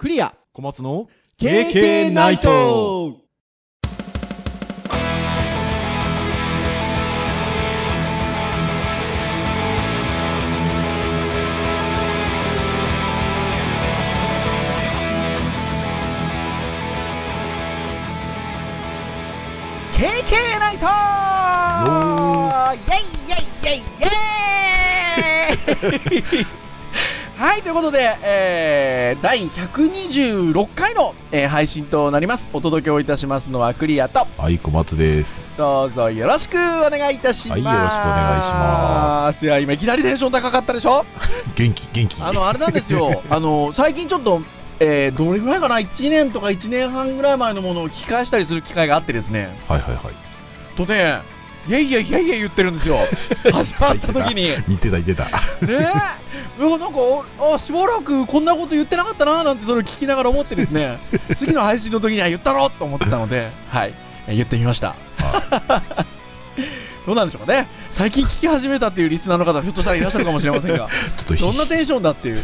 クリア。小松の KK ナイト。ケーケーナイト！イェイイェイイェイイェイ はい、ということで、えー、第126回の、えー配信となります。お届けをいたしますのはクリアと、はい、小松です。どうぞよろしくお願いいたします。はいよろしくお願いしますいや、今いきなりテンション高かったでしょ？元気、元気。あの、あれなんですよ。あの、最近ちょっと、えー、どれぐらいかな ?1 年とか1年半ぐらい前のものを聞き返したりする機会があってですね。はいはいはい。とね、イェイイェイイ言ってるんですよ。始まった時に。ね似てた似てた。え。なんか、あ、しばらくこんなこと言ってなかったななんてそれを聞きながら思ってですね、次の配信の時には言ったろと思ってたので、はい、え言ってみました。どうなんでしょうかね。最近聞き始めたっていうリスナーの方、ひょっとしたらいらっしゃるかもしれませんが、ちょっとひどんなテンションだっていう。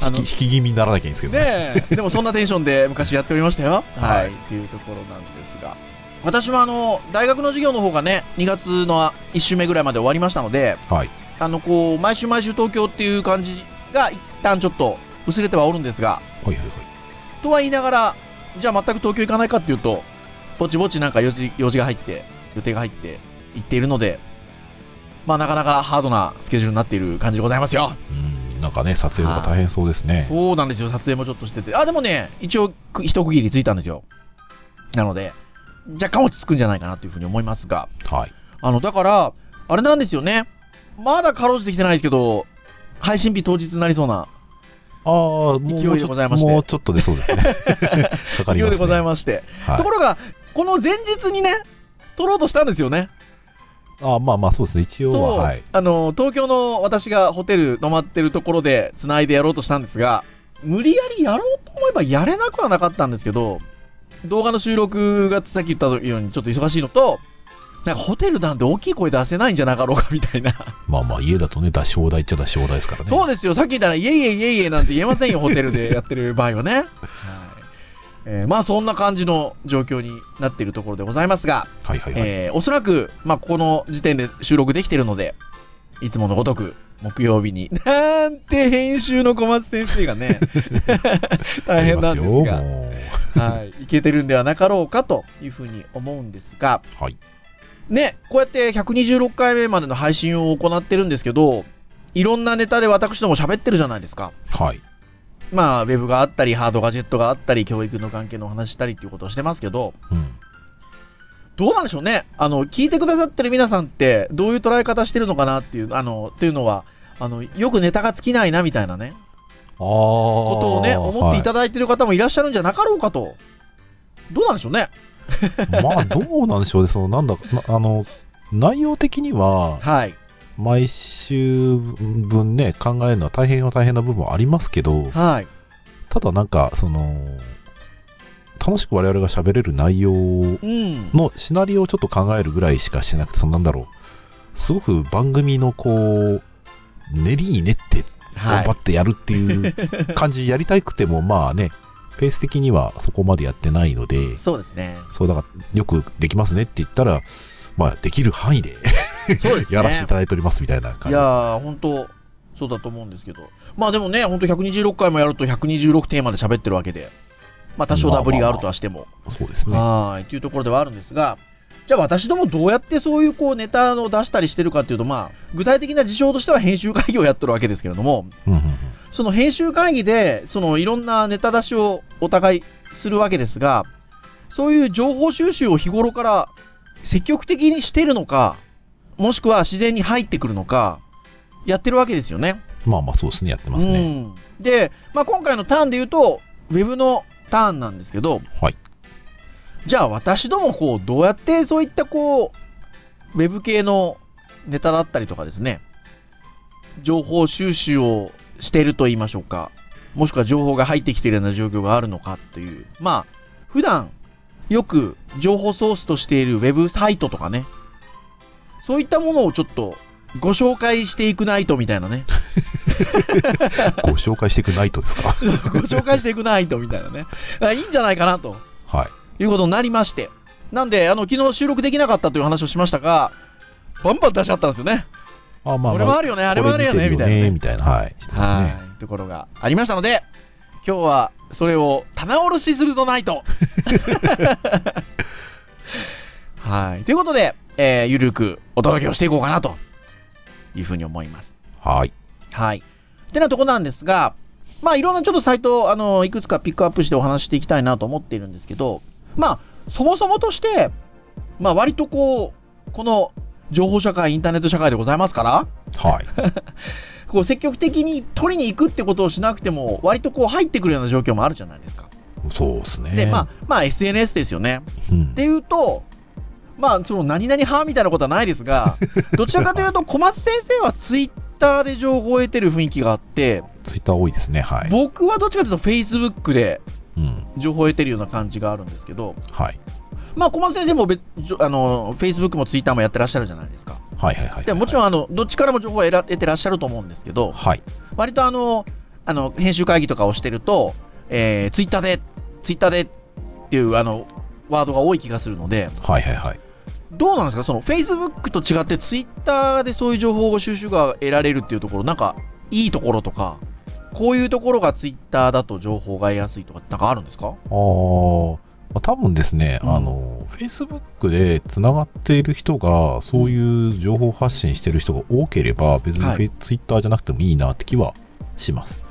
あの引き気味にならなきゃいいんですけどね。ねえ、でもそんなテンションで昔やっておりましたよ。は。はいいっていうところなんですが。私もあの、大学の授業の方がね、2月の1週目ぐらいまで終わりましたので、はい。あの、こう、毎週毎週東京っていう感じが一旦ちょっと薄れてはおるんですが、はいはいはい。とは言いながら、じゃあ全く東京行かないかっていうと、ぼちぼちなんか用事用事が入って、予定が入って、行っているので、まあなかなかハードなスケジュールになっている感じでございますよ。うん、なんかね、撮影とか大変そうですね。そうなんですよ、撮影もちょっとしてて。あ、でもね、一応、く一区切りついたんですよ。なので、若干落ち着くんじゃないかなというふうに思いますが。はい。あの、だから、あれなんですよね。まだかろうじてきてないですけど、配信日当日になりそうなあ勢いでございましてもうちょっとでそうですね。かかりますね。勢いでございまして。はいところが、この前日にね、撮ろうとしたんですよね。あまあまあそうですね。一応は、はい。あの、東京の私がホテル泊まってるところで繋いでやろうとしたんですが、無理やりやろうと思えばやれなくはなかったんですけど、動画の収録がさっき言ったようにちょっと忙しいのと、なんかホテルなんて大きい声出せないんじゃなかろうかみたいな。まあまあ家だとね、出し放題っちゃ出し放題ですからね。そうですよ、さっき言ったら、イエイイエイイエイイエイなんて言えませんよ、ホテルでやってる場合はね。はいえーまあそんな感じの状況になっているところでございますが、はいはいはい。えーおそらく、まあ、この時点で収録できているので、いつものごとく、木曜日に、なんて編集の小松先生がね、大変なんですが、はい、いけてるんではなかろうかというふうに思うんですが、うはい。ね、こうやって126回目までの配信を行ってるんですけど、いろんなネタで私ども喋ってるじゃないですか。はい。まあ、ウェブがあったり、ハードガジェットがあったり、教育の関係のお話したりっていうことをしてますけど、うん。どうなんでしょうね。あの、聞いてくださってる皆さんって、どういう捉え方してるのかなっていう、あの、っていうのは、あの、よくネタが尽きないな、みたいなね、ああ。ことをね、思っていただいてる方もいらっしゃるんじゃなかろうかと。どうなんでしょうね。まあ、どうなんでしょうね、その、なんだ、なあの、内容的には、はい。毎週分ね、考えるのは大変は大変な部分はありますけど、はい。ただなんか、その、楽しく我々が喋れる内容うん。のシナリオをちょっと考えるぐらいしかしてなくて、そのなんだろう、すごく番組のこう、練りに練って頑張はってやるっていう 感じやりたくても、まあね、ペース的にはそこまでやってないのでい。、そうですね。そうだから、よくできますねって言ったら、まあ、できる範囲で。やらせていただいておりますみたいな感じです。いやー、本当そうだと思うんですけど。まあでもね、本当126回もやると126テーマで喋ってるわけで、まあ多少ダブりがあるとはしても、そうですね。はい、というところではあるんですが、じゃあ私どもどうやってそういうこうネタを出したりしてるかっていうと、まあ、具体的な事象としては編集会議をやってるわけですけれども、うんうんうんその編集会議で、そのいろんなネタ出しをお互いするわけですが、そういう情報収集を日頃から積極的にしてるのか、もしくは自然に入ってくるのか、やってるわけですよね。まあまあ、そうですね、やってますね。うん、で、まあ、今回のターンで言うと、ウェブのターンなんですけど、はい。じゃあ私どもこう、どうやってそういったこう、ウェブ系のネタだったりとかですね、情報収集をしていると言いましょうか、もしくは情報が入ってきているような状況があるのかという、まあ、普段よく情報ソースとしているウェブサイトとかね、そういったものをちょっとご紹介していくナイトみたいなね。ご紹介していくナイトですか？ご紹介していくないとみたいなね。あいいんじゃないかなとはい。いうことになりまして。なんで、あの、昨日収録できなかったという話をしましたが、バンバン出しちゃったんですよね。あまこれもあるよね、あれもあるよね、みたいなね。みたいな。はい。してますはね。い。ところがありましたので、今日はそれを棚卸しするぞないと。はい。ということで、えーゆるくお届けをしていこうかなというふうに思います。はい。はい。ってなとこなんですが、まあいろんなちょっとサイト、あの、いくつかピックアップしてお話していきたいなと思っているんですけど、まあ、そもそもとして、まあ割とこう、この情報社会、インターネット社会でございますから、はい。こう積極的に取りに行くってことをしなくても、割とこう入ってくるような状況もあるじゃないですか。そうですね。で、まあ、まあ SNS ですよね。うんっていうと、まあ、その何々派みたいなことはないですが、どちらかというと、小松先生はツイッターで情報を得てる雰囲気があって、ツイッター多いですね。はい。僕はどっちかというと、フェイスブックでうん。情報を得てるような感じがあるんですけど、はい。まあ、小松先生もあのフェイスブックもツイッターもやってらっしゃるじゃないですか。はいはいはい。でもちろんあの、どっちからも情報を得ら得てらっしゃると思うんですけど、はい。割とあの、あの編集会議とかをしてると、えー、ツイッターで、ツイッターでっていうあのワードが多い気がするので、はいはいはい。どうなんですか、そのフェイスブックと違って、ツイッターでそういう情報を収集が得られるっていうところ、なんかいいところとか、こういうところがツイッターだと情報が得やすいとか、なんかあるんですか？ああ、多分ですね、うん。あの、Facebook でつながっている人が、そういう情報発信してる人が多ければ、別にはい。Twitter じゃなくてもいいなって気はします。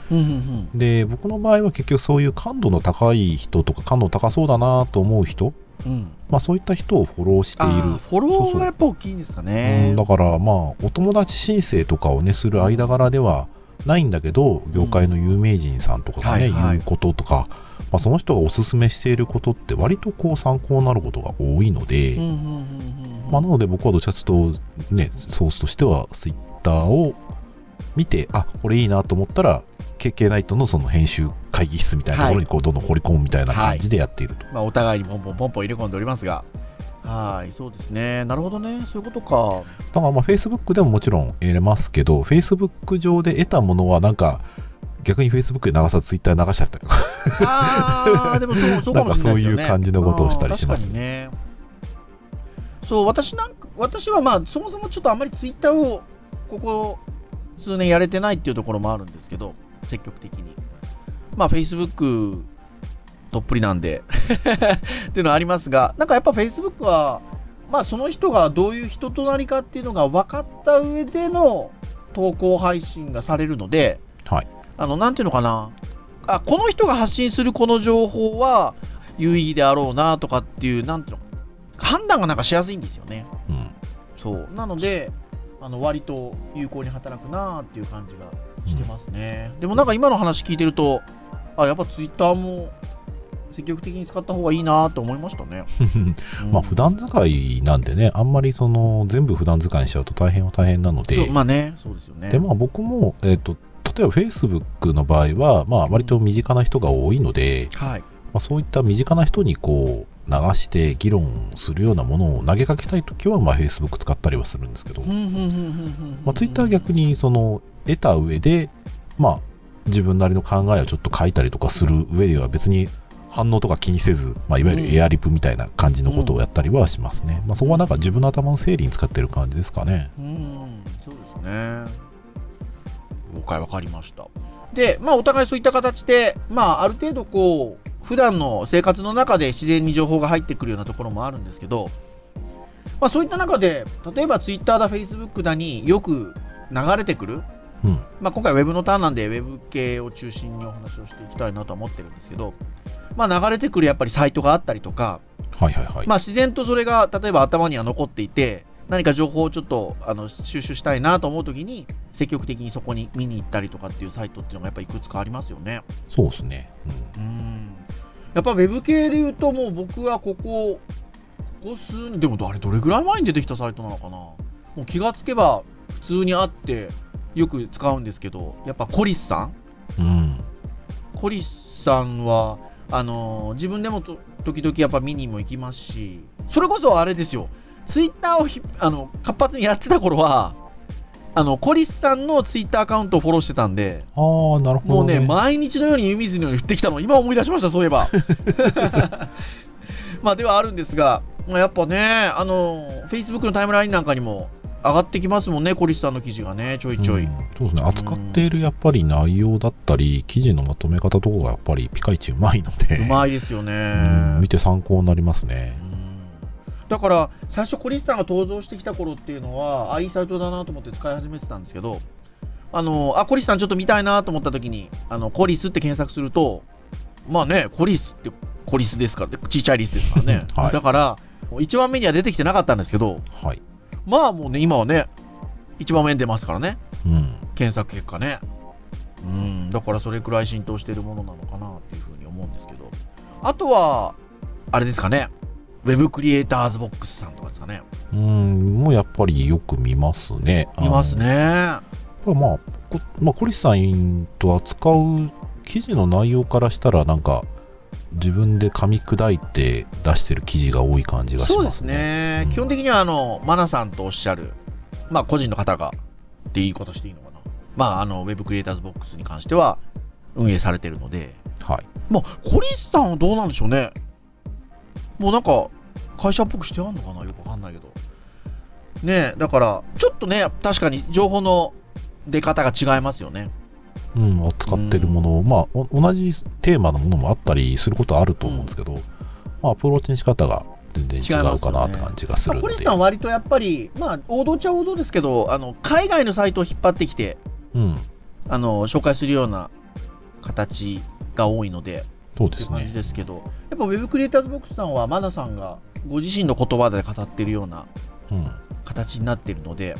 で、僕の場合は結局そういう感度の高い人とか、感度高そうだなと思う人、うん。うん、まあそういった人をフォローしている。フォローがやっぱ大きいんですかうねん。だからまあ、お友達申請とかをね、する間柄ではないんだけど、業界の有名人さんとかがね、はいはい言うこととか、まあ、その人がおすすめしていることって割とこう参考になることが多いので、うんうんうんうんまあ、なので僕はどちらかというと、ね、ソースとしては Twitter を見て、あ、これいいなと思ったら、KK ナイトのその編集会議室みたいなところにこうどんどん掘り込むみたいな感じでやっていると。まあ、お互いにポンポンポンポン入れ込んでおりますが。はい、そうですね。なるほどね。そういうことか。だからまあ Facebook でももちろん得れますけど、Facebook 上で得たものはなんか、逆に Facebook で流さず Twitter で流しちゃったりとか。ああ、でもそう、そうかもしれないですよね。なんかそういう感じのことをしたりしますね。そう、私なんか、私はまあ、そもそもちょっとあんまりツイッターを、ここ数年やれてないっていうところもあるんですけど、積極的に。まあ、Facebook どっぷりなんで っていうのはありますが、なんかやっぱ Facebook は、まあ、その人がどういう人となりかっていうのが分かった上での投稿配信がされるので、はい。あの、なんていうのかな。あ、この人が発信するこの情報は有意義であろうなとかっていう、なんていうの、判断がなんかしやすいんですよね。うん。そう。なので、あの、割と有効に働くなっていう感じがしてますね。でもなんか今の話聞いてると、あ、やっぱツイッターも積極的に使った方がいいなと思いましたね。う んまあ普段使いなんでね、あんまりその全部普段使いにしちゃうと大変は大変なので、まあね、そうですよね。でまあ僕も、えっと例えば Facebook の場合は、まあ、割と身近な人が多いので、はい。まあ、そういった身近な人にこう流して議論するようなものを投げかけたいときは、まあ、Facebook 使ったりはするんですけど、まあ、Twitter は逆にその得た上で、まあ、自分なりの考えをちょっと書いたりとかする上では別に反応とか気にせず、まあ、いわゆるエアリプみたいな感じのことをやったりはしますね。まあ、そこはなんか自分の頭の整理に使ってる感じですかね。うん、そうですね。了解わかりました。で、まあ、お互いそういった形で、まあ、ある程度こう、普段の生活の中で自然に情報が入ってくるようなところもあるんですけど、まあ、そういった中で、例えば Twitter だ、Facebook だによく流れてくる、うん。まあ、今回 Web のターンなんで Web 系を中心にお話をしていきたいなとは思ってるんですけど、まあ、流れてくるやっぱりサイトがあったりとか、はいはいはい。まあ、自然とそれが例えば頭には残っていて何か情報をちょっとあの収集したいなと思うときに積極的にそこに見に行ったりとかっていうサイトっていうのがやっぱいくつかありますよね。そうですね。うんうんやっぱウェブ系で言うともう僕はここここ数年でもあれどれぐらい前に出てきたサイトなのかなもう気がつけば普通にあってよく使うんですけどやっぱコリスさんうん。コリスさんはあのー自分でもと時々やっぱ見にも行きますしそれこそあれですよツイッターをひあの活発にやってた頃はあの、コリスさんのツイッターアカウントをフォローしてたんで、ああ、なるほど、もうね、毎日のように湯水のように降ってきたのを今思い出しました、そういえば。まあ、ではあるんですが、まあやっぱね、あの、Facebook のタイムラインなんかにも上がってきますもんね、コリスさんの記事がね、ちょいちょい。うんそうですね。扱っているやっぱり内容だったり、記事のまとめ方とかがやっぱりピカイチうまいので、うまいですよね。うん見て参考になりますね。うんだから、最初コリスさんが登場してきた頃っていうのは、あ、いいサイトだなと思って使い始めてたんですけど、あの、あ、コリスさんちょっと見たいなと思った時に、あの、コリスって検索すると、まあね、コリスってコリスですから、でちっちゃいリスですからね。はいだから、1番目には出てきてなかったんですけど、はい。まあもうね、今はね、1番目に出ますからね、うん。検索結果ね。うん、だからそれくらい浸透しているものなのかなっていうふうに思うんですけど。あとは、あれですかね、ウェブクリエイターズボックスさんとかですかね。うん、もうやっぱりよく見ますね。見ますね。まあ、こまあ、コリスさんと扱う記事の内容からしたら、なんか、自分で噛み砕いて出してる記事が多い感じがしますね。そうですね。うん基本的には、あの、マナさんとおっしゃる、まあ、個人の方が、っていいことしていいのかな。まあ、あの、ウェブクリエイターズボックスに関しては、運営されてるので、はい。まあ、コリスさんはどうなんでしょうね。もうなんか、会社っぽくしてあんのかなよくわかんないけど。ねえ、だから、ちょっとね、確かに情報の出方が違いますよね。うん、扱ってるもの、まあ、お同じテーマのものもあったりすることはあると思うんですけど、まあ、アプローチの仕方が全然違うかなって感じがすまあ、るので。コリスさんは割とやっぱり、まあ、王道っちゃ王道ですけど、あの、海外のサイトを引っ張ってきて、うん、あの、紹介するような形が多いので、そうですね。ですけど、やっぱウェブクリエイターズボックスさんは、マナさんがご自身の言葉で語っているようなうん、形になっているので、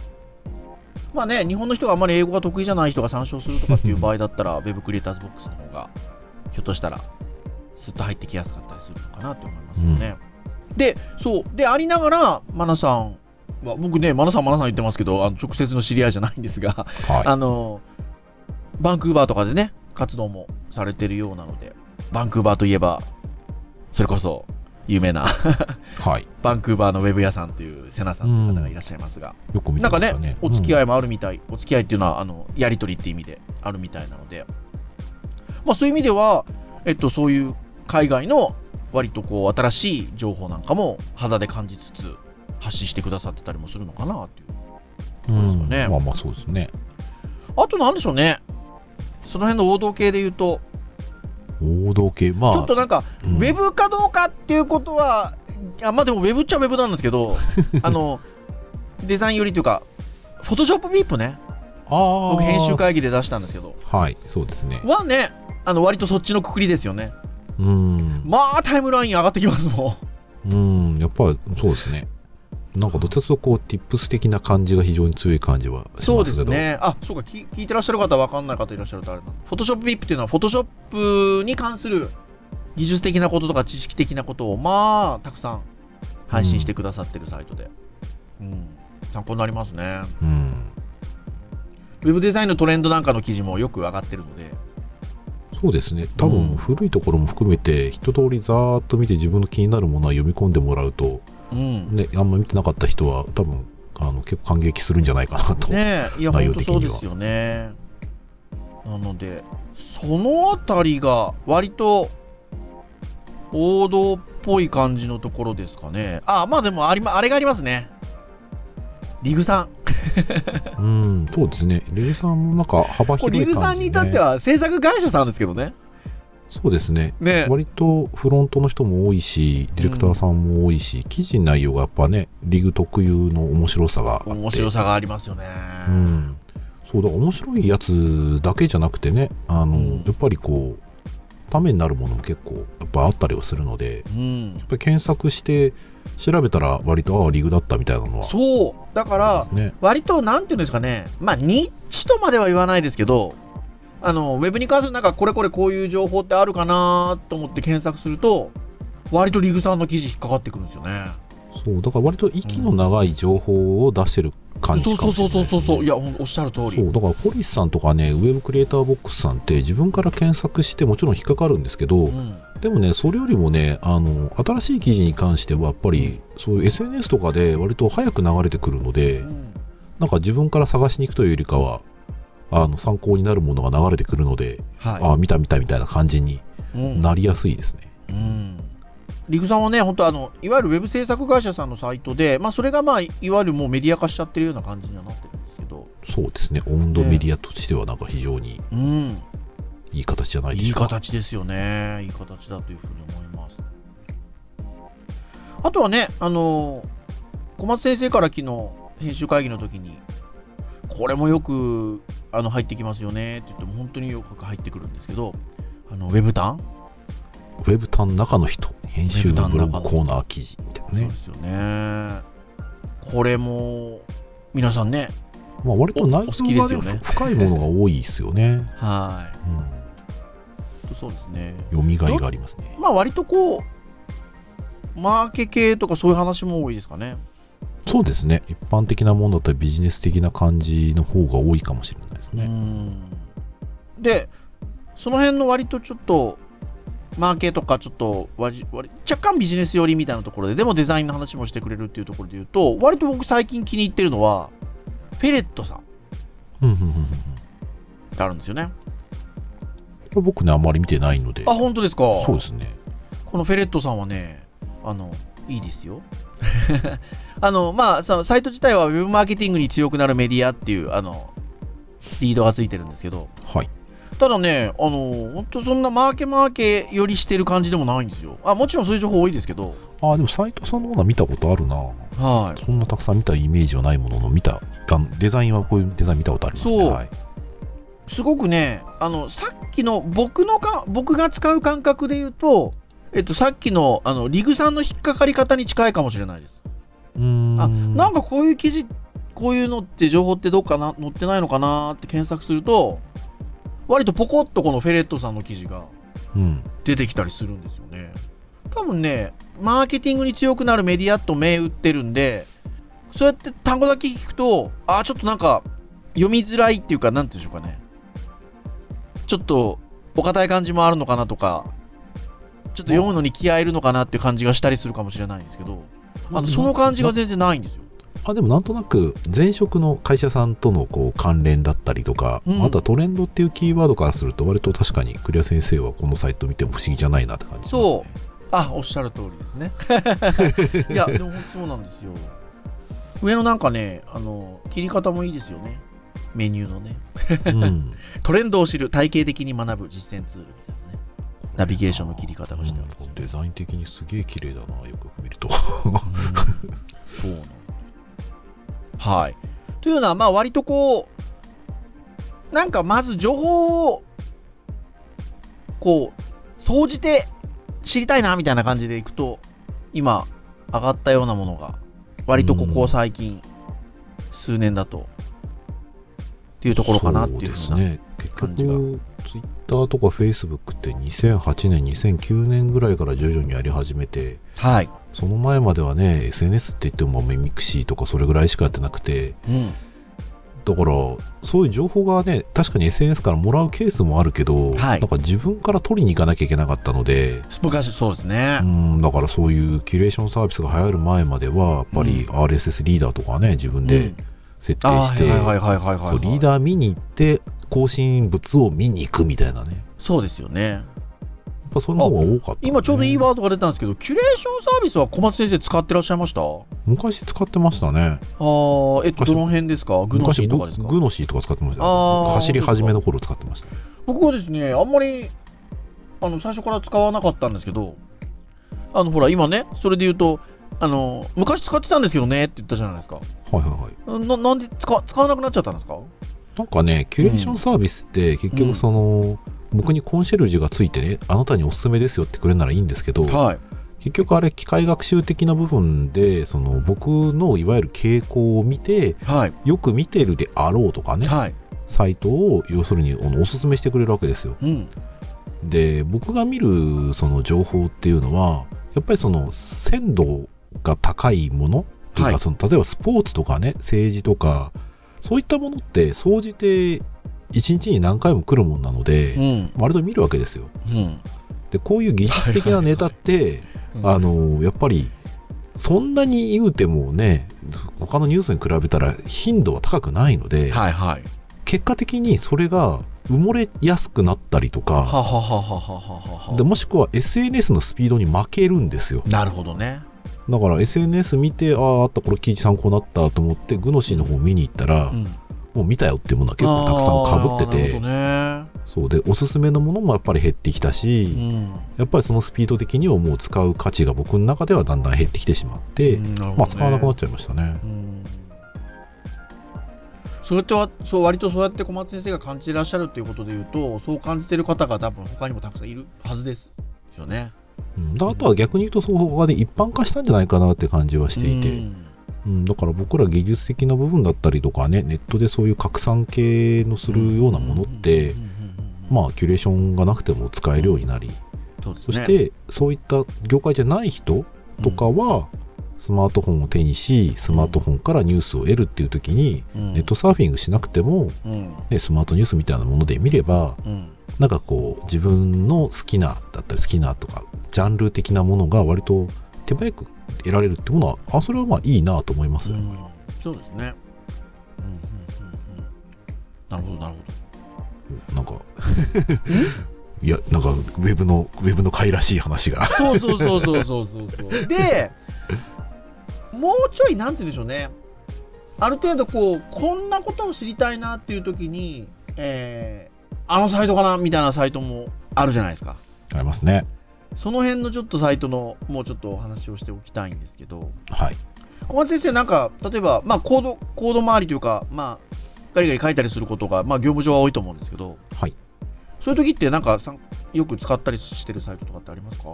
まあね、日本の人があまり英語が得意じゃない人が参照するとかっていう場合だったら、ウェブクリエイターズボックスの方が、ひょっとしたら、スッと入ってきやすかったりするのかなと思いますよね。で、そう、で、ありながら、マナさんは、僕ね、マナさん、マナさん言ってますけど、あの直接の知り合いじゃないんですが、はい。あの、バンクーバーとかでね、活動もされてるようなので、バンクーバーといえば、それこそ、有名なはい。バンクーバーのウェブ屋さんというセナさんという方がいらっしゃいますが、よく見なんかね。ね、お付き合い。いもあるみたい、お付き合いっていうのは、あの、やりとりっていう意味であるみたいなので、まあそういう意味では、えっと、そういう海外の割とこう、新しい情報なんかも肌で感じつつ、発信してくださってたりもするのかなっていう。まあまあそうですね。あとなんでしょうね、その辺の王道系で言うと、王道系、まあ、ちょっとなんか、うんウェブかどうかっていうことは、あまあでもウェブっちゃウェブなんですけど、あの、デザインよりというか、フォトショップビープね、あー僕編集会議で出したんですけど、はい、そうですね。はね、あの割とそっちのくくりですよね。うん。まあタイムライン上がってきますもん。うん、やっぱりそうですね。なんかどっちかというとこう、tips 的な感じが非常に強い感じはしそうまけど。ですすね。あ、そうか、聞聞いてらっしゃる方、わかんない方いらっしゃるとあれな。フォトショップ VIP っていうのは、フォトショップに関する技術的なこととか知識的なことを、まあ、たくさん配信してくださってるサイトで。うん。参考になりますね。うん。ウェブデザインのトレンドなんかの記事もよく上がってるので。そうですね。多うん分古いところも含めて、一通りざーっと見て自分の気になるものは読み込んでもらうと、うん。ね、あんま見てなかった人は多分、あの結構感激するんじゃないかなと。ねえ、いや、内容的にはそうですよね。なので、そのあたりが割と王道っぽい感じのところですかね。あ、まあでもありま、あれがありますね。リグさん。うん、そうですね。レイさんもなんか幅広いね。リグさんに至っては制作会社さんですけどね。そうですね。ね割とフロントの人も多いし、ディレクターさんも多いし、記事内容がやっぱね、リグ特有の面白さがあって。面白さがありますよね。うん。そうだ、面白いやつだけじゃなくてね、あの、うんやっぱりこう、ためになるものも結構やっぱあったりはするので、うんやっぱり検索して調べたら割と、ああ、リグだったみたいなのは。そう。だから。割と、なんていうんですかね、まあ、ニッチとまでは言わないですけど、あの、ウェブに関するなんか、これこれこういう情報ってあるかなと思って検索すると、割とリグさんの記事引っかかってくるんですよね。そう、だから割と息の長い情報を出してる感じかそうそうもしれないです、ね。そうそうそうそう。いや、おっしゃる通り。そうだからポリスさんとかねウェブクリエイターボックスさんって自分から検索してもちろん引っかかるんですけど、うんでもねそれよりもねあの新しい記事に関してはやっぱりそういう SNS とかで割と早く流れてくるので、うんなんか自分から探しに行くというよりかは、あの参考になるものが流れてくるので、はい。ああ、見た見たみたいな感じにうんなりやすいですね。うん。リグさんはね、本当あの、いわゆるウェブ制作会社さんのサイトで、まあ、それがまあ、いわゆるもうメディア化しちゃってるような感じにはなってるんですけど、そうですね。温度メディアとしてはなんか非常にうん。いい形じゃないでいいしょうか。形ですよね。いい形だというふうに思います。あとはね、あの、小松先生から昨日、編集会議の時に、これもよくあの入ってきますよねって言っても、本当によく入ってくるんですけど、あのウェブタン、ウェブタン中の人、編集のブログコーナー記事みたいなねそうで。すよね。これも、皆さんね、まあ割と内おお好きで容が、ねすよね深いものが多いですよね。はうん、い。そうですね。読みがいがありますね。まあ割とこう、マーケ系とかそういう話も多いですかね。そうですね。一般的なものだったらビジネス的な感じの方が多いかもしれないですね。うんで、その辺の割とちょっと、マーケとかちょっと若干ビジネス寄りみたいなところで、でもデザインの話もしてくれるっていうところで言うと、割と僕最近気に入ってるのは、フェレットさんってあるんですよね。これ僕ね、あんまり見てないので。あ、本当ですかそうですね。このフェレットさんはね、あの、いいですよ。あの、まあ、そのサイト自体はウェブマーケティングに強くなるメディアっていう、あの、リードがついてるんですけど、はい。ただね、あの、本当そんなマーケマーケよりしてる感じでもないんですよ。あ、もちろんそういう情報多いですけど、あ、でもサイトそのものは見たことあるな。はい。そんなたくさん見たイメージはないものの、見た、デザインはこういうデザイン見たことありますね。そうはい。すごくね、あの、さっきの僕のか、僕が使う感覚で言うと、えっと、さっきの、あの、リグさんの引っかかり方に近いかもしれないです。うーん。あ、なんかこういう記事、こういうのって情報ってどっかな、載ってないのかなって検索すると、割とポコッとこのフェレットさんの記事がうん。出てきたりするんですよね。多分ね、マーケティングに強くなるメディアと銘打ってるんで、そうやって単語だけ聞くと、あ、ちょっとなんか読みづらいっていうか、なんていうんでしょうかね。ちょっとお堅い感じもあるのかなとか、ちょっと読むのに気合いいるのかなっていう感じがしたりするかもしれないんですけど、あのその感じが全然ないんですよ。あでもなんとなく前職の会社さんとのこう関連だったりとか、うんあとはトレンドっていうキーワードからすると割と確かにクリア先生はこのサイト見ても不思議じゃないなって感じしますね。そうあ、おっしゃる通りですね。いや、でも本当そうなんですよ。上のなんかね、あの、切り方もいいですよね。メニューのね。うん、トレンドを知る、体系的に学ぶ実践ツールみたいなね。ナビゲーションの切り方をしてあるうん。デザイン的にすげえ綺麗だなよく見ると。そうなはい。というのは、まあ割とこう、なんかまず情報を、こう、総じて知りたいなみたいな感じでいくと、今、上がったようなものが、割とここ最近、数年だと、っていうところかなっていうふうな。感じが局ツイッターとかフェイスブックって2008年2009年ぐらいから徐々にやり始めてはい。その前まではね SNS って言ってもミクシーとかそれぐらいしかやってなくてうん。だからそういう情報がね確かに SNS からもらうケースもあるけど、はいなんか自分から取りに行かなきゃいけなかったので昔、そうですねう。んだからそういうキュレーションサービスが流行る前まではやっぱりう RSS リーダーとかね自分うでん設定して、リーダー見に行って更新物を見に行くみたいなね。そうですよね。やっぱその方が多かった、ね、今ちょうどいいワードが出たんですけど、キュレーションサービスは小松先生使ってらっしゃいました？あ昔使ってましたね。ーえっと、昔どの辺ですか？グノシーとかですか？昔ググノシーとか使ってましたあーよ走り始めの頃使ってました。僕はですね、あんまり、あの、最初から使わなかったんですけど、あの、ほら、今ね、それで言うと、あの、昔使ってたんですけどねって言ったじゃないですか。はいはいはい。ななんで使使わなくなっちゃったんですか？なんかねキュレーションサービスって結局その、僕にコンシェルジュがついてねあなたにおすすめですよってくれるならいいんですけど、はい。結局あれ機械学習的な部分でその僕のいわゆる傾向を見てはい。よく見てるであろうとかねはい。サイトを要するにおすすめしてくれるわけですようん。で僕が見るその情報っていうのはやっぱりその鮮度が高いものとか、はいその例えばスポーツとかね政治とかそういったものって総じて一日に何回も来るもんなので、うん。割と見るわけですようん。でこういう技術的なネタってあのやっぱりそんなに言うてもね、他のニュースに比べたら頻度は高くないので、はいはい。結果的にそれが埋もれやすくなったりとか、でもしくは SNS のスピードに負けるんですよ。なるほどね。だから SNS 見て、ああ、あった、これ記事参考になったと思って、グノシーの方見に行ったら、うんもう見たよっていうものは結構たくさんかぶってて、あーなるそうで、おすすめのものもやっぱり減ってきたし、ほどね。やっぱりそのスピード的にはもう使う価値が僕の中ではだんだん減ってきてしまって、うんねまあ使わなくなっちゃいましたね。うんそれってはそう割とそうやって小松先生が感じていらっしゃるっていうことでいうとそう感じてる方が多分他にもたくさんいるはずですよね。うん、だあとは逆に言うと、そこがね、一般化したんじゃないかなって感じはしていて、うん。うん、だから僕ら技術的な部分だったりとかね、ネットでそういう拡散系のするようなものってまあ、キュレーションがなくても使えるようになり、そね。そして、そういった業界じゃない人とかは、スマートフォンを手にし、スマートフォンからニュースを得るっていう時に、うん。ネットサーフィングしなくても、うん。ね、スマートニュースみたいなもので見れば、うんなんかこう、自分の好きなだったり好きなとか、ジャンル的なものが割と手早く得られるってものは、あ、それはまあいいなと思いますよ。うんそうですね。うんうんうんうんなるほどなるほなんか、いや、なんか、ウェブの、ウェブの回らしい話が。ど。そうそうそうそうそうそうそう。で、もうちょいなんて言うんでしょうね。ある程度こうこんなことを知りたいなっていう時に、えーあのサイトかなみたいなサイトもあるじゃないですか。ありますね。その辺のちょっとサイトのもうちょっとお話をしておきたいんですけど、はい。小松先生、なんか例えば、まあ、コードコード周りというか、まあ、ガリガリ書いたりすることが、まあ、業務上は多いと思うんですけど、はい。そういう時ってなんかさんよく使ったりしてるサイトとかってありますか？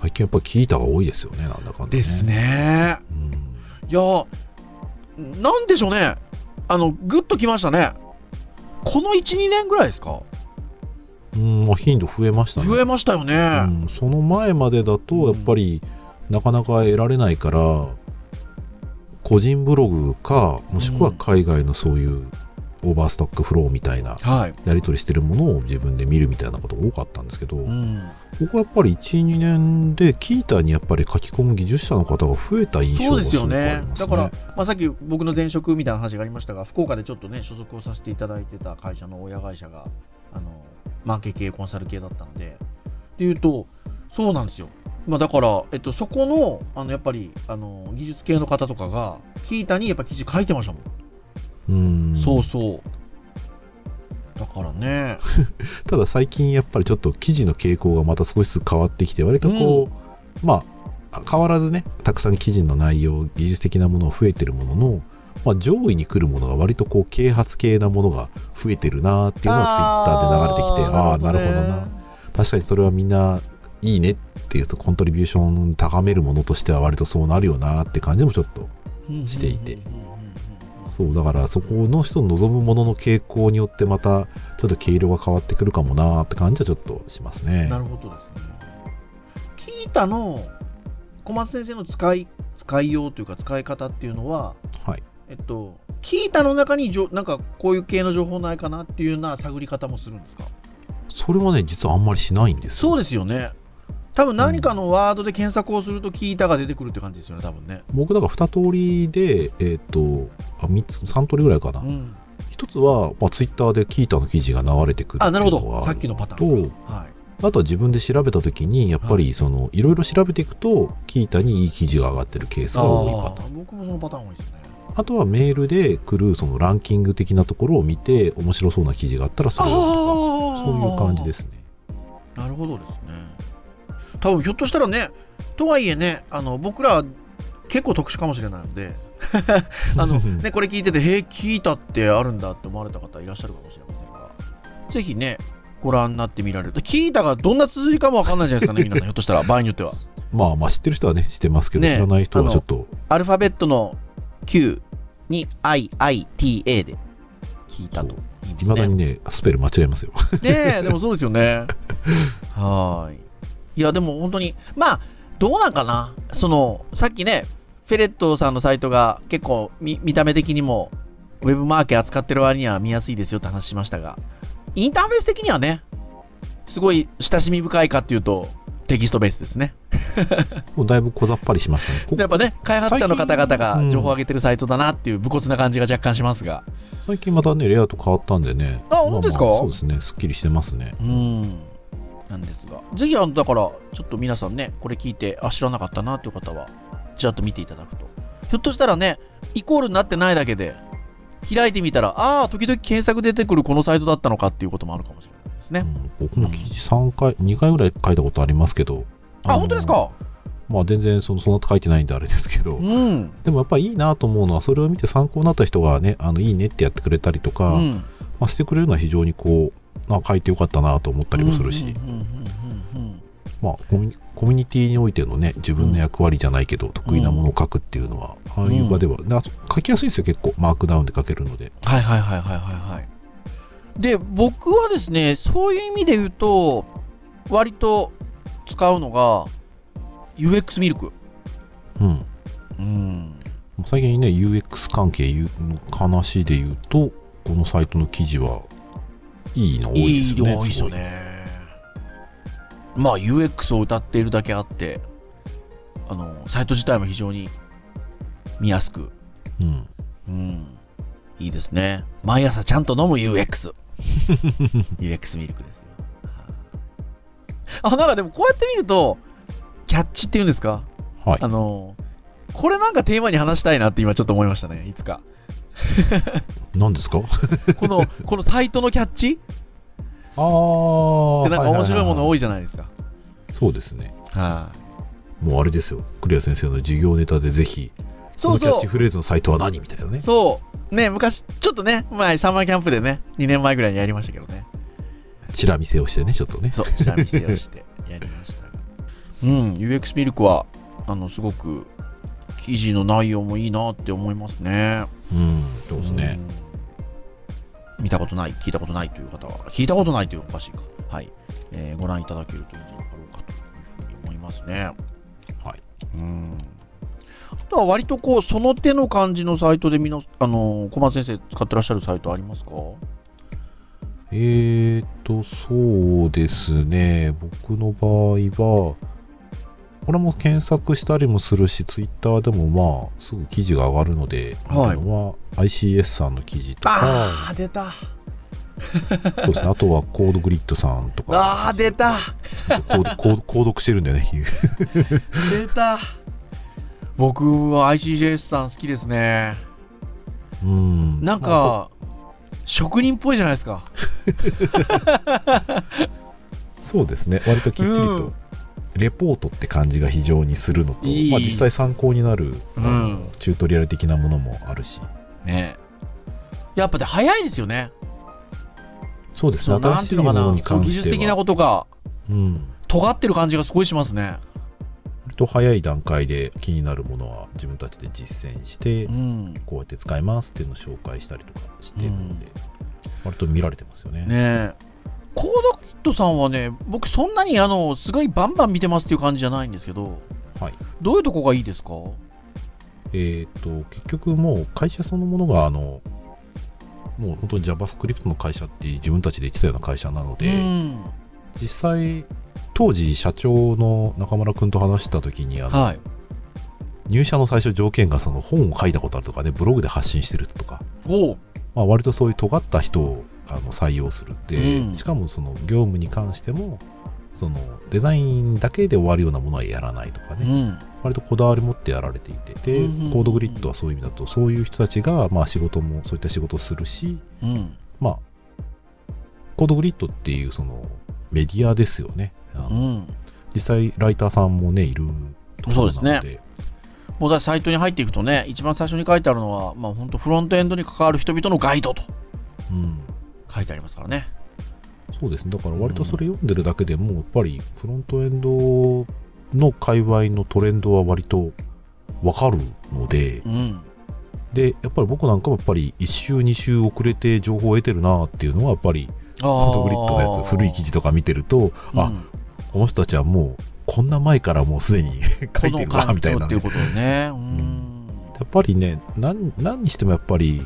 最近やっぱり聞いたが多いですよね、なんだかんだ、ね。です。ね。うん。いや、なんでしょうね。あの、ぐっときましたね。この1、2年ぐらいですか？うん、まあ頻度増えましたね。増えましたよね。うん、その前までだと、やっぱり、なかなか得られないから、個人ブログか、もしくは海外のそういうオーバーストックフローみたいな、はい。やり取りしてるものを自分で見るみたいなことが多かったんですけど、うん、僕はやっぱり1、2年で、キータにやっぱり書き込む技術者の方が増えた印象そうですよがすごくあねり。ますね。だから、まあ、さっき僕の前職みたいな話がありましたが、福岡でちょっとね、所属をさせていただいてた会社の親会社が、あの、マーケ系コンサル系だったので、っていうと、そうなんですよ。まあ、だから、えっと、そこの、あの、やっぱり、あの、技術系の方とかが、キータにやっぱ記事書いてましたもん。うんそうそう。だからね、ただ最近やっぱりちょっと記事の傾向がまた少しずつ変わってきて割とこう、まあ変わらずねたくさん記事の内容技術的なものが増えてるものの、まあ、上位に来るものが割とこう啓発系なものが増えてるなっていうのがツイッターで流れてきてああーなるほどな確かにそれはみんないいねっていうとコントリビューション高めるものとしては割とそうなるよなって感じもちょっとしていてそうだからそこの人の望むものの傾向によってまたちょっと毛色が変わってくるかもなって感じはちょっとしますね。なるほどですね。キータの小松先生の使い使いようというか使い方っていうのは、はい。えっと、キータの中にじょなんかこういう系の情報ないかなっていうような探り方もするんですか？それはね、実はあんまりしないんですよ。そうですよね。多分何かのワードで検索をするとキータが出てくるって感じですよね、多分ね。僕だから2通りで、えっ、と、あ、3つ、3通りぐらいかな。うん。一つは、まあ、ツイッターでキータの記事が流れてくるあ、なるほど。さっきのパターとン。はい。あとは自分で調べたときに、やっぱはりその、いろいろ調べていくと、キータにいい記事が上がってるケースが多いパターン。僕もそのパターン多いですね。あとはメールで来るそのランキング的なところを見て、面白そうな記事があったらそれをとか、そういう感じですね。なるほどですね。多分ひょっとしたらね、とはいえね、あの僕ら結構特殊かもしれないので、あのね、これ聞いてて、へえ、聞いたってあるんだって思われた方いらっしゃるかもしれませんが、ぜひね、ご覧になってみられると、聞いたがどんな綴りかもわかんないじゃないですかね、皆さん、ひょっとしたら、場合によっては。まあまあ知ってる人はね、知ってますけど、ね知らない人はちょっと、アルファベットの Q に IITA で聞いたと言いますね。だにね、スペル間違えますよ。ねえ、でもそうですよね。はーい。いや、でも本当に、まあ、どうなんかな。その、さっきね、フェレットさんのサイトが結構見見た目的にも、ウェブマーケ扱ってる割には見やすいですよって話しましたが、インターフェース的にはね、すごい親しみ深いかっていうと、テキストベースですね。もうだいぶ小ざっぱりしましたね。こ やっぱね、開発者の方々が情報を上げてるサイトだなっていう武骨な感じが若干しますが。最近またね、レイアウト変わったんでね。あ本当ですか？まあまあそうですね、すっきりしてますね。うん。なんですが。ぜひ、あの、だから、ちょっと皆さんね、これ聞いて、あ、知らなかったなっていう方は、ちらっと見ていただくと。ひょっとしたらね、イコールになってないだけで、開いてみたら、ああ、時々検索出てくるこのサイトだったのかっていうこともあるかもしれないですね。うん僕も記事3回、2回ぐらい書いたことありますけど。あ、の本当ですか？まあ全然そのそんな書いてないんであれですけど、うん。でもやっぱりいいなと思うのは、それを見て参考になった人がね、あのいいねってやってくれたりとか、うん。まあ、してくれるのは非常にこう、あ書いてよかったなと思ったりもするし、まあコミュニ、ティにおいてのね、自分の役割じゃないけど、得意なものを書くっていうのは、ああいう場では、な書きやすいですよ、結構、マークダウンで書けるので。はいはいはいはいはいはい。で、僕はですね、そういう意味で言うと、割と使うのが、UX ミルク。うん。うん。最近ね、UX 関係の話で言うと、このサイトの記事はいいの多いいいですよね。多いですよね。まあ UX を歌っているだけあって、あの、サイト自体も非常に見やすく。うん。うん。いいですね。毎朝ちゃんと飲む UX。UX ミルクですよ。あ、なんかでもこうやって見ると、キャッチっていうんですか？はいあ。の、これなんかテーマに話したいなって今ちょっと思いましたね、いつか。何ですか？この、このサイトのキャッチ？ああ。なんか面白いもの多い。いじゃないですか。そうですね。はい。もうあれですよ。クリア先生の授業ネタでぜひ、そうそこのキャッチフレーズのサイトは何みたいなねう。。そう。ね、昔、ちょっとね、前、サマーキャンプでね、2年前ぐらいにやりましたけどね。チラ見せをしてね、ちょっとね。そう、チラ見せをしてやりましたが。うん、UX ミルクは、あの、すごく、記事の内容もいいなって思いますね。うん、そうですね。うん見たことない、聞いたことないという方は、聞いたことないというおかしいか。はい。えーご覧いただけるといいんじゃなかろうかというふうに思いますね。はい。うん。あとは割とこう、その手の感じのサイトでみの、あのー小松先生使ってらっしゃるサイトありますか？えーと、そうですね。僕の場合は、これも検索したりもするし、ツイッターでもまあ、すぐ記事が上がるので、はいは ICS さんの記事とか、ああ、出た。そうですね。あとはコードグリッドさんとか、ああ、出た。コードコード購読してるんだよね。出た。僕は ICJS さん好きですね。うん。なんまあか、職人っぽいじゃないですか。そうですね。割ときっちりうとん、レポートって感じが非常にするのと、いいまあ、実際参考になる、うんチュートリアル的なものもあるし、ねやっぱで早いですよね。そうですね。新しいものかな、のに関技術的なしては、ことがうん。尖ってる感じがすごいしますね。割と早い段階で気になるものは自分たちで実践して、うん。こうやって使いますっていうのを紹介したりとかしてるので、う割と見られてますよね。ねえ。コードキットさんはね、僕そんなにあの、すごいバンバン見てますっていう感じじゃないんですけど、はい。どういうとこがいいですか？えっ、と、結局もう会社そのものが、あの、もう本当に JavaScript の会社って自分たちで言ってたような会社なので、うん。実際、当時社長の中村君と話した時にあの、はい。入社の最初条件がその本を書いたことあるとかね、ブログで発信してるとか、まあ、割とそういう尖った人をあの採用するで、うんしかもその業務に関しても、そのデザインだけで終わるようなものはやらないとかね、うん。割とこだわり持ってやられていて、で、うんコードグリッドはそういう意味だと、そういう人たちが、まあ仕事も、そういった仕事をするし、うん。まあ、コードグリッドっていうそのメディアですよね。あのうん。実際、ライターさんもね、いるところなのそうですもうだサイトに入っていくとね、一番最初に書いてあるのは、まあ本当フロントエンドに関わる人々のガイドとうん。書いてありますからね。そうですね。だから割とそれ読んでるだけでも、やっぱりフロントエンドの界隈のトレンドは割とわかるので、うん。で、やっぱり僕なんかもやっぱり1週2週遅れて情報を得てるなっていうのは、やっぱりあコードグリッドのやつ、古い記事とか見てると、あ、この人たちはもう、こんな前からもうすでに 書いてるわ、みたいなね。いうことでね。うん。やっぱりね、何何にしてもやっぱり、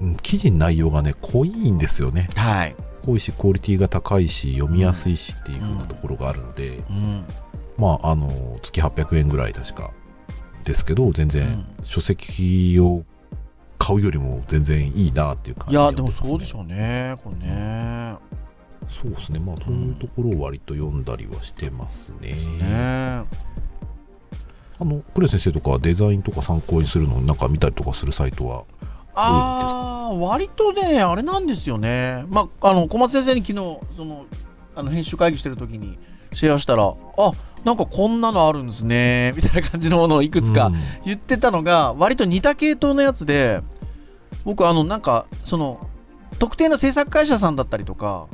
うん記事の内容がね、濃いんですよね。はい。濃いし、クオリティが高いし、読みやすいしっていう風なところがあるので、うん。まあ、あの、月800円ぐらい確かですけど、全然、書籍を買うよりも全然いいなっていう感じいや、でもそうでしょうね、これね。そうですね、まあ、そういうところを割と読んだりはしてますね。ねあの、クレ先生とかデザインとか参考にするのなんか見たりとかするサイトはああ、割とね、あれなんですよね。まあ、あの、小松先生に昨日、その、あの、編集会議してる時にシェアしたら、あ、なんかこんなのあるんですね、みたいな感じのものをいくつか言ってたのが、割と似た系統のやつで、僕、あの、なんか、その、特定の制作会社さんだったりとか、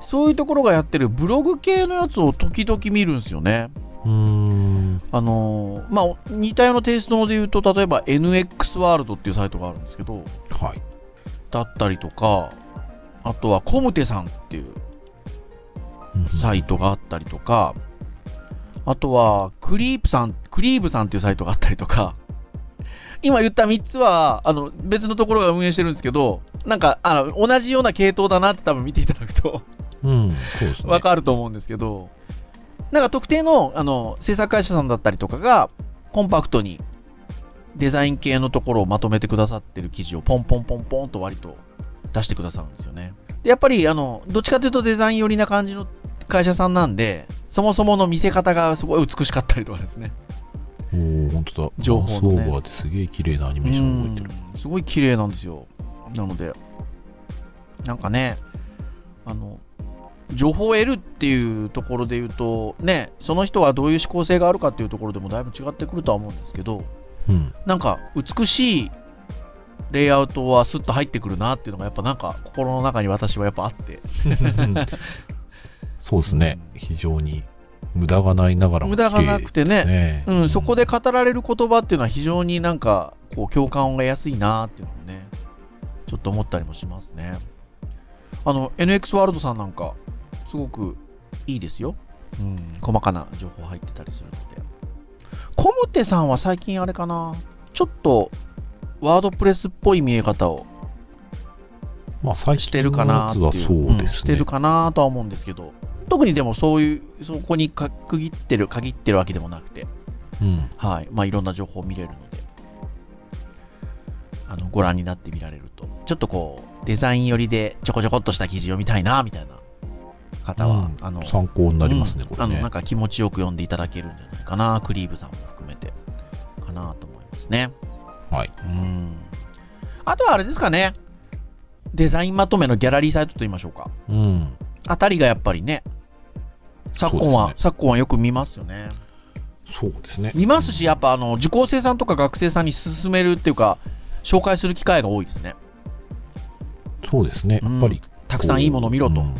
そういうところがやってるブログ系のやつを時々見るんですよね。うんあのーまあ、似たようなテイストので言うと、例えば NX ワールドっていうサイトがあるんですけど、はい。だったりとか、あとはコムテさんっていうサイトがあったりとか、あとはクリープさん、クリーブさんっていうサイトがあったりとか、今言った3つは、あの、別のところが運営してるんですけど、なんか、あの、同じような系統だなって多分見ていただくとうん、そうですね。わかると思うんですけど、なんか特定のあの制作会社さんだったりとかが、コンパクトにデザイン系のところをまとめてくださってる記事をポンポンポンポンと割と出してくださるんですよね。でやっぱりあの、どっちかというとデザイン寄りな感じの会社さんなんで、そもそもの見せ方がすごい美しかったりとかですね。おお、本当だ。情報のねマウスオーバーですげえ綺麗なアニメーション動いてる。うんすごい綺麗なんですよ。なので、なんかね、あの、情報を得るっていうところで言うと、ね、その人はどういう思考性があるかっていうところでもだいぶ違ってくるとは思うんですけど、うん。なんか美しいレイアウトはスッと入ってくるなっていうのがやっぱなんか心の中に私はやっぱあって、そうですね。非常に無駄がないながらも無駄がなくてねうん、そこで語られる言葉っていうのは非常になんかこう共感を得やすいなっていうのもね、ちょっと思ったりもしますね。あの、NX ワールドさんなんか、すごくいいですよ。うん、細かな情報入ってたりするので。コムテさんは最近あれかな、ちょっとワードプレスっぽい見え方をまあ、最してる近のやつはそうですねんしてる。かなとは思うんですけど、特にでもそういう、そこにか区切ってる、限ってるわけでもなくて、うん。はい。まあ、いろんな情報を見れるので、あの、ご覧になってみられると、ちょっとこう、デザイン寄りでちょこちょこっとした記事読みたいな、みたいな方は、うんあの、参考になりますね、これうんあの、なんね。か気持ちよく読んでいただけるんじゃないかな、クリーブさんも含めて、かなと思いますね。はい。うん。あとはあれですかね、デザインまとめのギャラリーサイトと言いましょうか。うん。あたりがやっぱりね、昨今は、ね昨今はよく見ますよね。そうですね。見ますし、やっぱあの受講生さんとか学生さんに勧めるっていうか、紹介する機会が多いですね。そうですね。やっぱり、たくさんいいものを見ろと。うん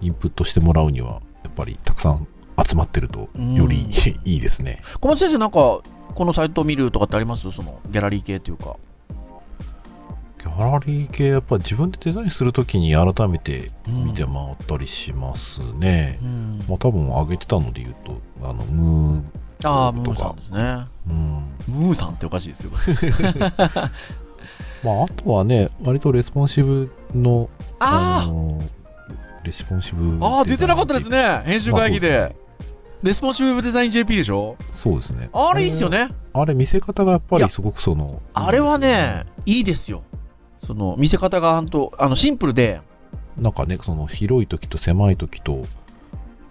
インプットしてもらうには、やっぱりたくさん集まってると、うんより いいですね。小松先生、なんか、このサイトを見るとかってあります？そのギャラリー系っていうか。ギャラリー系、やっぱ自分でデザインするときに改めて見てうん回ったりしますね。うんまあ多分上げてたので言うと、あの、ムー、ああ、ムーさんですね。うん。ムーさんっておかしいですけど。まああとはね、割とレスポンシブの、あのレスポンシブ。あああ、出てなかったですね。編集会議で。まあそうレスポンシブデザイン JP でしょ？そうですね。あれいいですよね。あれ見せ方がやっぱりすごくその。あれはね、いいですよ。その見せ方が本当あのシンプルで、なんかね、その広い時と狭い時と、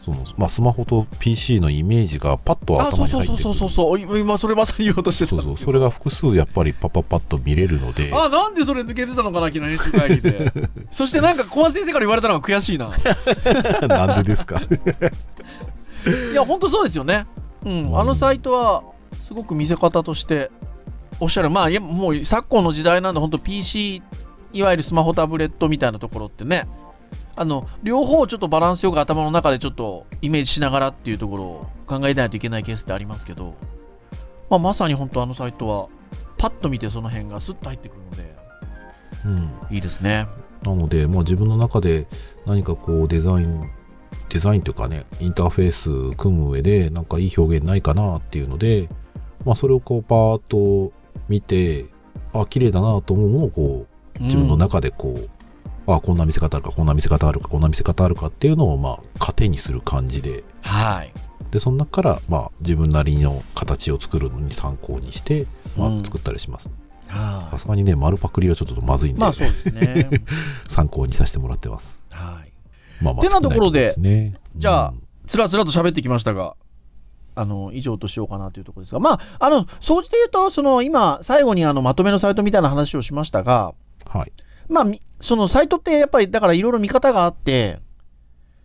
そのまあ、スマホと PC のイメージがパッとあ、そ頭うそうそうに入ってくるそうそう、今今それまさに言おうとしてたんそうそう、それが複数やっぱりパパパッと見れるので、あ、なんでそれ抜けてたのかな、昨日編集会議で。そしてなんか小松先生から言われたのが悔しいな。なんでですか？いや、本当そうですよね。うん、うんあのサイトは、すごく見せ方として、おっしゃる、まあ、いやもう昨今の時代なんで、本当 PC、いわゆるスマホタブレットみたいなところってね、あの、両方ちょっとバランスよく頭の中でちょっとイメージしながらっていうところを考えないといけないケースってありますけど、まあ、まさに本当あのサイトは、パッと見てその辺がスッと入ってくるので、うん、いいですね。なので、まあ、自分の中で何かこうデザイン、デザインというかね、インターフェース組む上で、なんかいい表現ないかなっていうので、まあ、それをこうパーッと見て、あ、綺麗だなと思うものをこう自分の中でこうあこんな見せ方あるかこんな見せ方あるかこんな見せ方あるかっていうのをまあ糧にする感じではい。でその中からまあ自分なりの形を作るのに参考にして、まあうん作ったりしますはさすがにね丸パクリはちょっとまずいんい。で、まあそうですね。参考にさせてもらってますはい。まあまあてなところでじゃあうんつらつらと喋ってきましたが、あの、以上としようかなというところですが、まあ、あの、総じて言うと、その、今、最後にあの、まとめのサイトみたいな話をしましたが、はい。まあ、みその、サイトってやっぱり、だからいろいろ見方があって、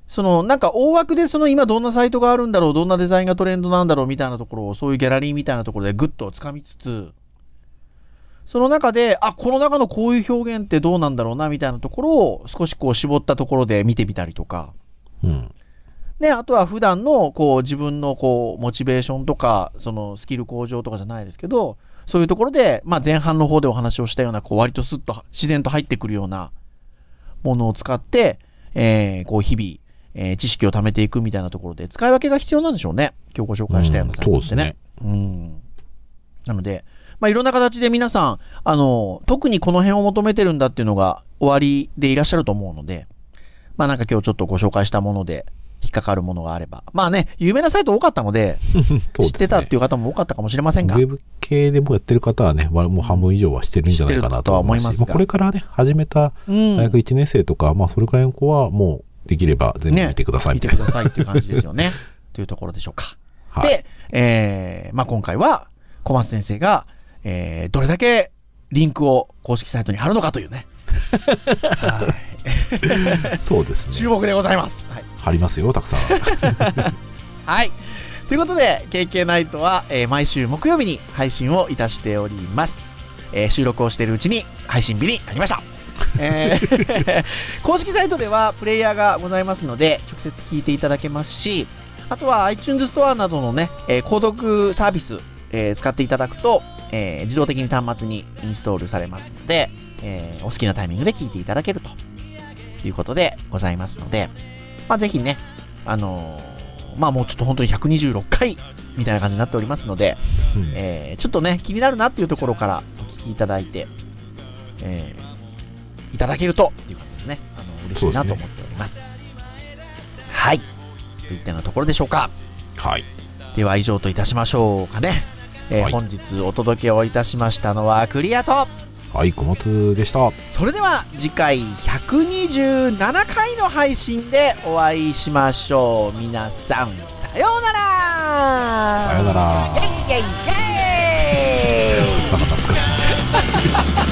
その、なんか大枠でその今どんなサイトがあるんだろう、どんなデザインがトレンドなんだろうみたいなところを、そういうギャラリーみたいなところでぐっと掴みつつ、その中で、あ、この中のこういう表現ってどうなんだろうな、みたいなところを少しこう絞ったところで見てみたりとか、うんで、あとは普段の、こう、自分の、こう、モチベーションとか、その、スキル向上とかじゃないですけど、そういうところで、まあ、前半の方でお話をしたような、こう、割とスッと、自然と入ってくるようなものを使って、えー、こう、日々、えー知識を貯めていくみたいなところで、使い分けが必要なんでしょうね。今日ご紹介したようなうんサイトってね。うん。なので、まあ、いろんな形で皆さん、あの、特にこの辺を求めてるんだっていうのが終わりでいらっしゃると思うので、まあなんか今日ちょっとご紹介したもので、引っかかるものがあれば。まあね、有名なサイト多かったので、そ う知ってたっていいう方も多かったかもしれませんがウ。ェブ系でもやってる方はね、わもう半分以上はしてるんじゃないかなとは思いますまあこれからね、始めたうん。大学1年生とか、まあそれくらいの子はもうできれば全部見てくださいみたいな。見てくださいっていう感じですよね。というところでしょうか。はい、で、えー、まあ今回は小松先生が、えー、どれだけリンクを公式サイトに貼るのかというね。はい。そうですね。注目でございます。はい。貼りますよ、たくさん。はい。ということで、KK ナイトは、えー毎週木曜日に配信をいたしております。えー収録をしているうちに配信日になりました。えー 公式サイトではプレイヤーがございますので、直接聞いていただけますし、あとは iTunes ストアなどのね、えー購読サービス、えー使っていただくと、えー自動的に端末にインストールされますので、えーお好きなタイミングで聞いていただけるということでございますので、まあ、ぜひね、あのーまあもうちょっと本当に126回みたいな感じになっておりますので、うんえーちょっとね、気になるなっていうところからお聞きいただいて、えーいただけるとっていう感じですね。あの、嬉しいなと思っております。はい。といったようなところでしょうか。はい。では以上といたしましょうかね。えーはい本日お届けをいたしましたのはクリアと、はい、小松でした。それでは次回127回の配信でお会いしましょう。皆さん、さようならさようなら。イェイイェイイェイなんか懐かしい。